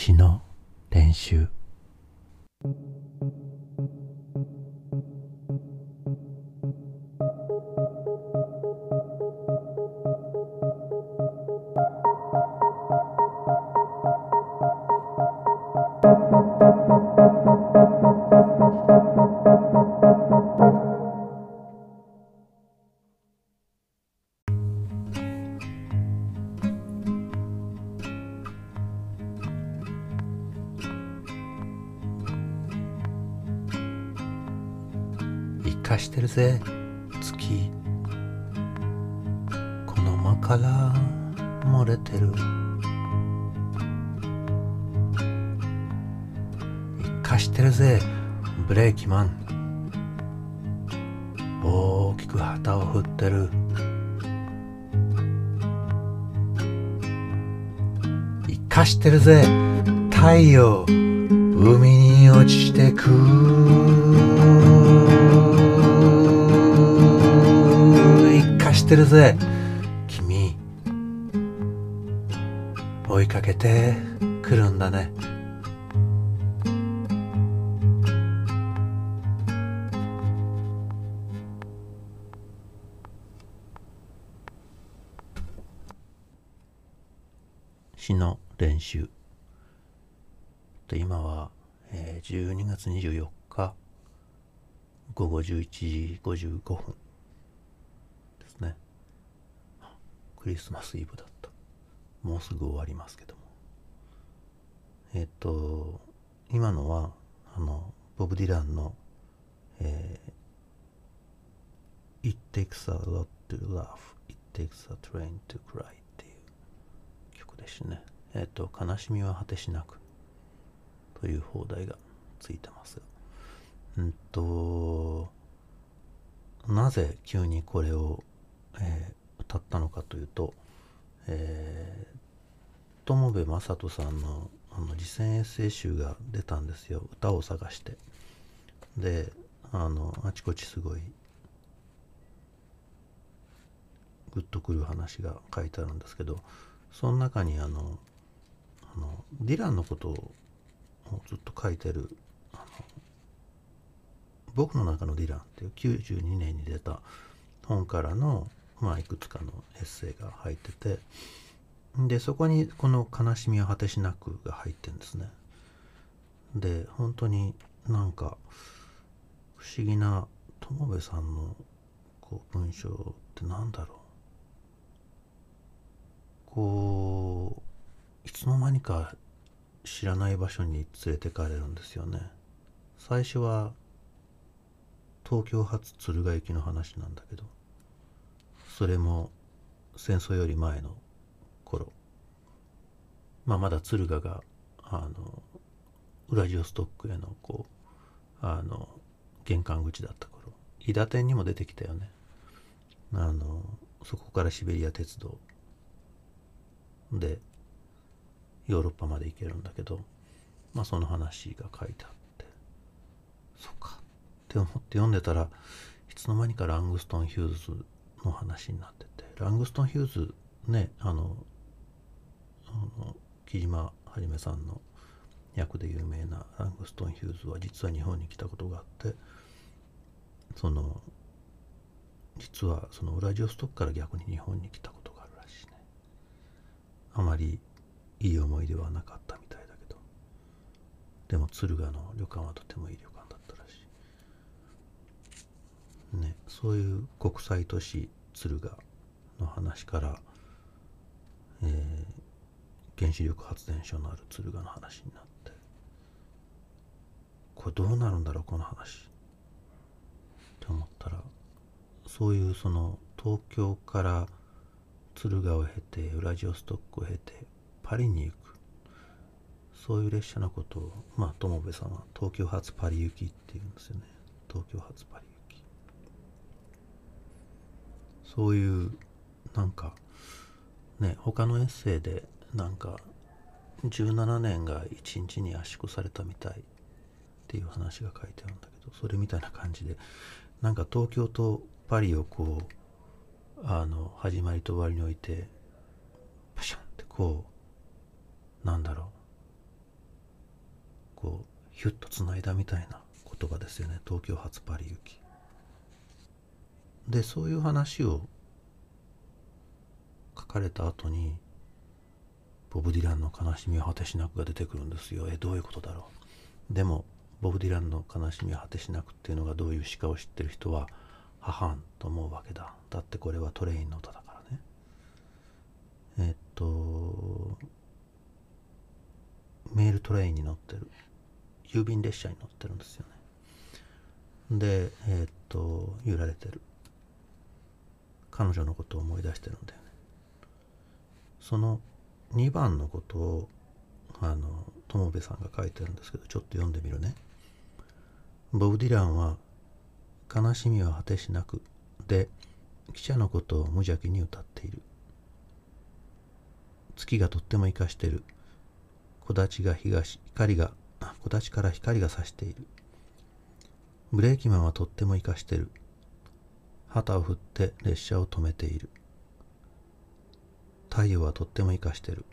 詩の練習。生かしてるぜ。月。この間から漏れてる。生かしてるぜ。ブレーキマン。大きく旗を振ってる。生かしてるぜ。太陽。海に落ちてく。生かしてるぜ。君追いかけてくるんだね。詩の練習。で今は、えー12月24日午後11時55分ですねクリスマスイブだった。もうすぐ終わりますけども。えっ、と今のはあのボブ・ディランの、えー It takes a lot to laugh It takes a train to cry っていう曲ですね。えっ、と悲しみは果てしなくという放題がついてますが。うんとなぜ急にこれを、えー歌ったのかというと、えー友部正人さんのあの実践エッセイ集が出たんですよ。歌を探して。であのあちこちすごいグッとくる話が書いてあるんですけどその中にあのあのディランのことをずっと書いてるあの僕の中のディランっていう92年に出た本からの、まあ、いくつかのエッセイが入っててでそこにこの「悲しみは果てしなく」が入ってるんですね。で本当になんか不思議な友部さんのこう文章ってなんだろうこういつの間にか知らない場所に連れてかれるんですよね。最初は東京発敦賀行きの話なんだけどそれも戦争より前の頃。まあまだ敦賀があのウラジオストックへのこうあの玄関口だった頃。伊達天にも出てきたよね。あのそこからシベリア鉄道。でヨーロッパまで行けるんだけど。まあその話が書いてあって。そっか。って思って読んでたらいつの間にかラングストン・ヒューズの話になっててラングストン・ヒューズねあのあの木島はじめさんの役で有名なラングストン・ヒューズは実は日本に来たことがあってその実はそのウラジオストクから逆に日本に来たことがあるらしいね。あまりいい思い出はなかったみたいだけどでも敦賀の旅館はとてもいい旅館だったらしいねそういう国際都市敦賀の話から、えー原子力発電所のある敦賀の話になってこれどうなるんだろうこの話って思ったらそういうその東京から敦賀を経てウラジオストックを経てパリに行くそういう列車のことをまあ友部さんは東京発パリ行きっていうんですよね。東京発パリ行きそういうなんかね他のエッセイでなんか17年が1日に圧縮されたみたいっていう話が書いてあるんだけどそれみたいな感じでなんか東京とパリをこうあの始まりと終わりにおいてパシャンってこうなんだろう。こうヒュッとつないだみたいな言葉ですよね。東京発パリ行き。でそういう話を書かれた後にボブ・ディランの悲しみは果てしなくが出てくるんですよ。えどういうことだろう。でもボブ・ディランの悲しみは果てしなくっていうのがどういう詩かを知ってる人は母んと思うわけだ。だってこれはトレインの歌だからね。えっとメールトレインに乗ってる。郵便列車に乗ってるんですよね。でえっと揺られてる。彼女のことを思い出してるんだよね。その2番のことをあの友部さんが書いてるんですけどちょっと読んでみるね。ボブ・ディランは「悲しみは果てしなく」で記者のことを無邪気に歌っている。月がとっても生かしてる。木立が東光が木立から光が差している。ブレーキマンはとっても生かしてる。旗を振って列車を止めている。太陽はとっても生かしてる。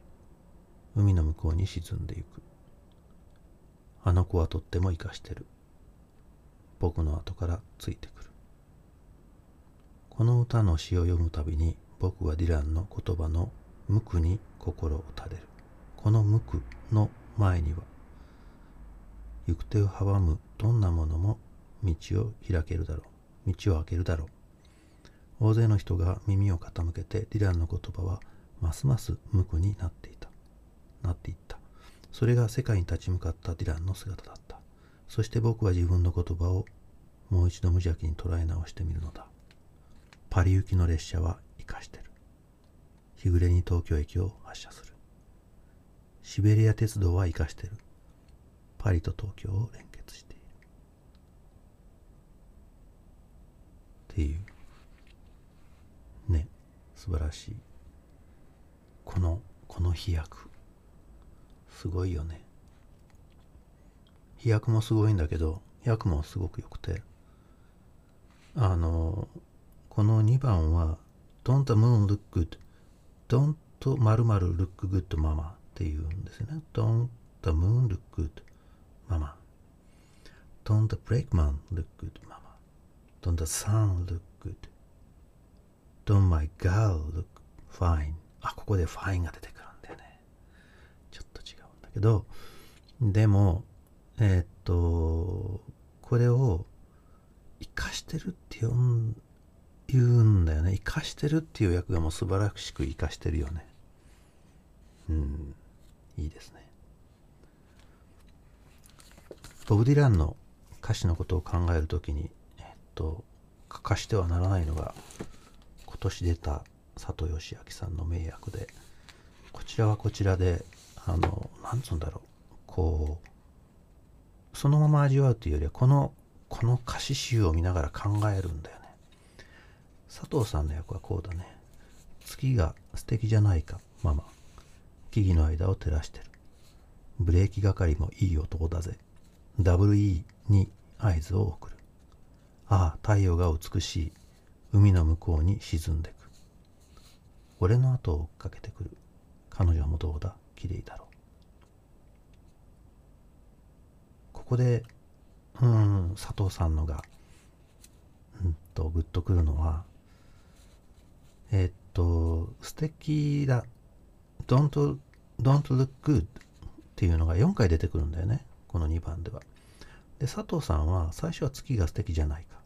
海の向こうに沈んでいく。あの子はとっても生かしてる。僕の後からついてくる。この歌の詩を読むたびに僕はディランの言葉の無垢に心を垂れる。この無垢の前には行く手を阻むどんなものも道を開けるだろう。道を開けるだろう。大勢の人が耳を傾けてディランの言葉はますます無垢になっていた。なっていった。それが世界に立ち向かったディランの姿だった。そして僕は自分の言葉をもう一度無邪気に捉え直してみるのだ。パリ行きの列車は生かしてる。日暮れに東京駅を発車する。シベリア鉄道は生かしてる。パリと東京を連結している。っていう。素晴らしいこのこの飛躍すごいよね飛躍もすごいんだけど訳もすごく良くてあのこの2番は Don't the moon look good Don't 〇〇 look good mama っていうんですよね Don't the moon look good mama Don't the brakeman look good mama Don't the sun look good Don't my girl look fine. あここで fine が出てくるんだよね。ちょっと違うんだけど。でもえー、っとこれを生かしてるって言うんだよね。生かしてるっていう役がもう素晴らしく生かしてるよね。うん。いいですね。ボブ・ディランの歌詞のことを考えるときにえっと欠かしてはならないのが今年出た佐藤義明さんの名役でこちらはこちらであのなんつうんだろう。こうそのまま味わうというよりはこのこの歌詞集を見ながら考えるんだよね。佐藤さんの役はこうだね。月が素敵じゃないかママ。木々の間を照らしてる。ブレーキ係もいい男だぜ。WE に合図を送る。ああ太陽が美しい。海の向こうに沈んでく。俺の後を追っかけてくる。彼女もどうだ綺麗だろう。ここでうん佐藤さんのがうんとグッとくるのはえー、っと素敵だ。Don't, don't look good っていうのが4回出てくるんだよね。この2番では。で佐藤さんは最初は月が素敵じゃないか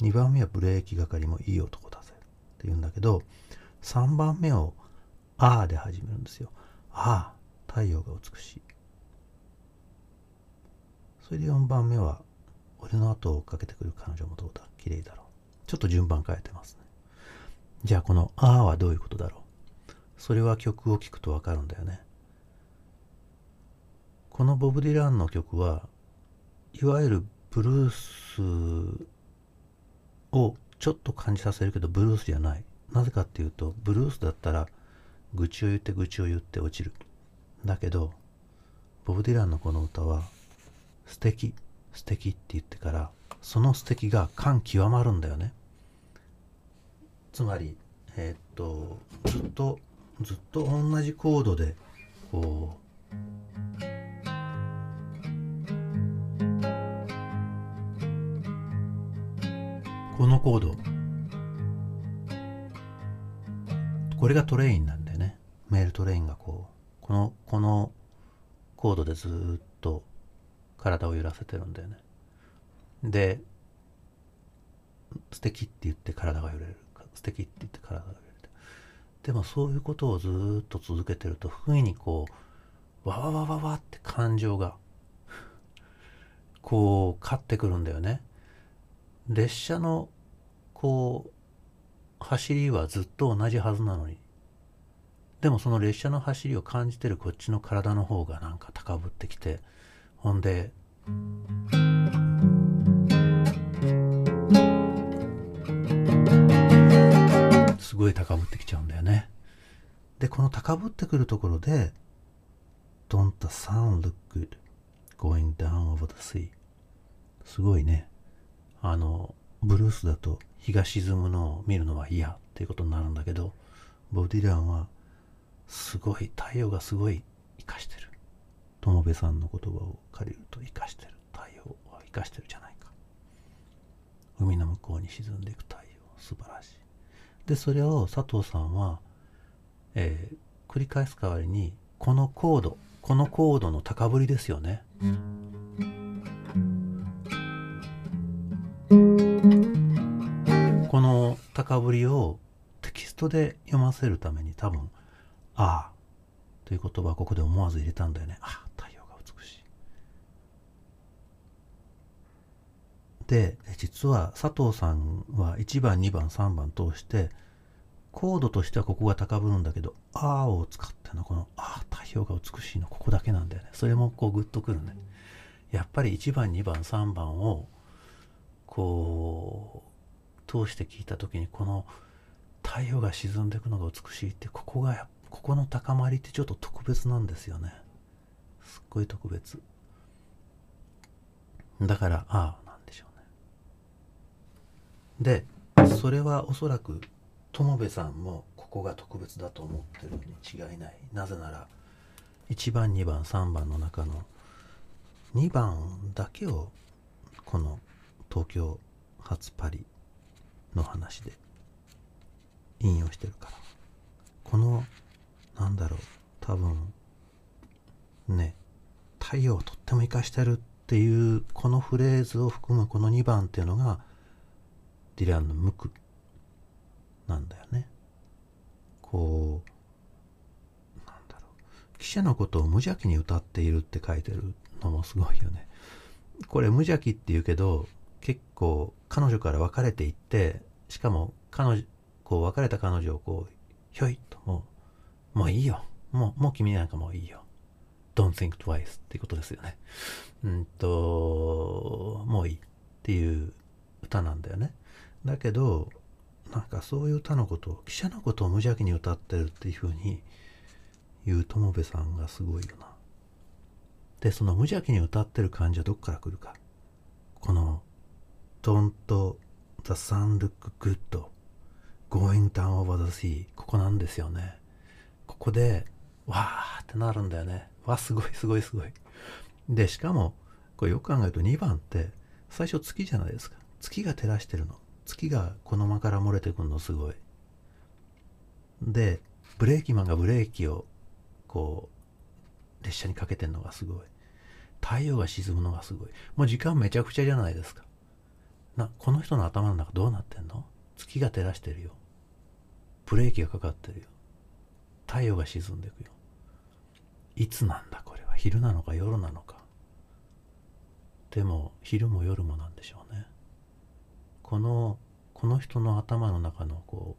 2番目はブレーキ係もいい男だぜって言うんだけど3番目を「あー」で始めるんですよ。ああ太陽が美しい。それで4番目は「俺の後を追っかけてくる彼女もどうだ綺麗だろう」ちょっと順番変えてますね。じゃあこの「ああ」はどういうことだろうそれは曲を聴くとわかるんだよね。このボブ・ディランの曲はいわゆるブルースをちょっと感じさせるけどブルースじゃない。なぜかっていうとブルースだったら愚痴を言って愚痴を言って落ちる。だけどボブ・ディランのこの歌は素敵素敵って言ってからその素敵が感極まるんだよね。つまりえー、っとずっとずっと同じコードでこうこのコード。これがトレインなんでね。メールトレインがこう。このこのコードでずっと体を揺らせてるんだよね。で素敵って言って体が揺れる。素敵って言って体が揺れるでもそういうことをずっと続けてると不意にこうわわわわわって感情がこう勝ってくるんだよね。列車のこう走りはずっと同じはずなのに。でもその列車の走りを感じてるこっちの体の方がなんか高ぶってきて。ほんですごい高ぶってきちゃうんだよね。でこの高ぶってくるところで Don't the sun look good going down over the sea すごいね。あのブルースだと日が沈むのを見るのは嫌っていうことになるんだけどボディランはすごい太陽がすごい生かしてる。友部さんの言葉を借りると生かしてる。太陽は生かしてるじゃないか。海の向こうに沈んでいく太陽。素晴らしい。でそれを佐藤さんは、えー、繰り返す代わりにこのコードこのコードの高ぶりですよね、この高ぶりをテキストで読ませるために多分「ああ」という言葉をここで思わず入れたんだよね。ああ太陽が美しい。で実は佐藤さんは1番2番3番通してコードとしてはここが高ぶるんだけど「ああ」を使ってのこの「ああ太陽が美しい」のここだけなんだよね。それもこうグッとくるね。やっぱり1番2番3番をこう通して聞いた時にこの太陽が沈んでいくのが美しいってここがここの高まりってちょっと特別なんですよね。すっごい特別。だからああなんでしょうね。でそれはおそらく友部さんもここが特別だと思ってるに違いない。なぜなら1番2番3番の中の2番だけをこの東京初パリの話で引用してるから。このなんだろう。多分ね太陽をとっても生かしてるっていうこのフレーズを含むこの2番っていうのがディランの無垢なんだよね。こうなんだろう。記者のことを無邪気に歌っているって書いてるのもすごいよね。これ無邪気って言うけど結構彼女から別れていってしかも彼女こう別れた彼女をこうひょいっともうもういいよ。もうもう君なんかもういいよ。Don't think twice っていうことですよね。うんともういいっていう歌なんだよね。だけどなんかそういう歌のことを記者のことを無邪気に歌ってるっていうふうに言う友部さんがすごいよな。でその無邪気に歌ってる感じはどっから来るか。この Don't the sun look good? going down over the sea ここなんですよね。ここでわーってなるんだよね。わすごいすごいすごい。でしかもこれよく考えると2番って最初月じゃないですか。月が照らしてるの。月がこの間から漏れてくるのすごい。でブレーキマンがブレーキをこう列車にかけてんのがすごい。太陽が沈むのがすごい。もう時間めちゃくちゃじゃないですか。なこの人の頭の中どうなってんの？月が照らしてるよ。ブレーキがかかってるよ。太陽が沈んでいくよ。いつなんだこれは？昼なのか夜なのか。でも昼も夜もなんでしょうね。このこの人の頭の中のこ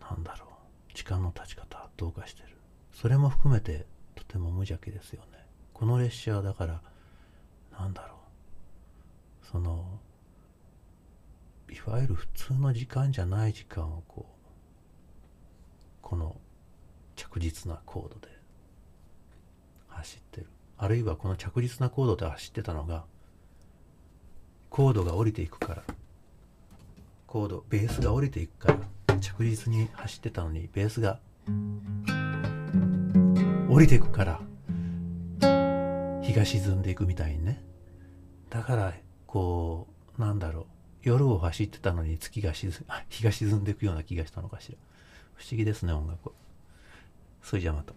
うなんだろう。時間の経ち方どうかしてる。それも含めてとても無邪気ですよね。この列車はだからなんだろう。そのいわゆる普通の時間じゃない時間をこうこの着実なコードで走ってる。あるいはこの着実なコードで走ってたのがコードが降りていくからコードベースが降りていくから着実に走ってたのにベースが降りていくから日が沈んでいくみたいにね。だからこうなんだろう。夜を走ってたのに月が沈日が沈んでいくような気がしたのかしら不思議ですね音楽はそれじゃあまた。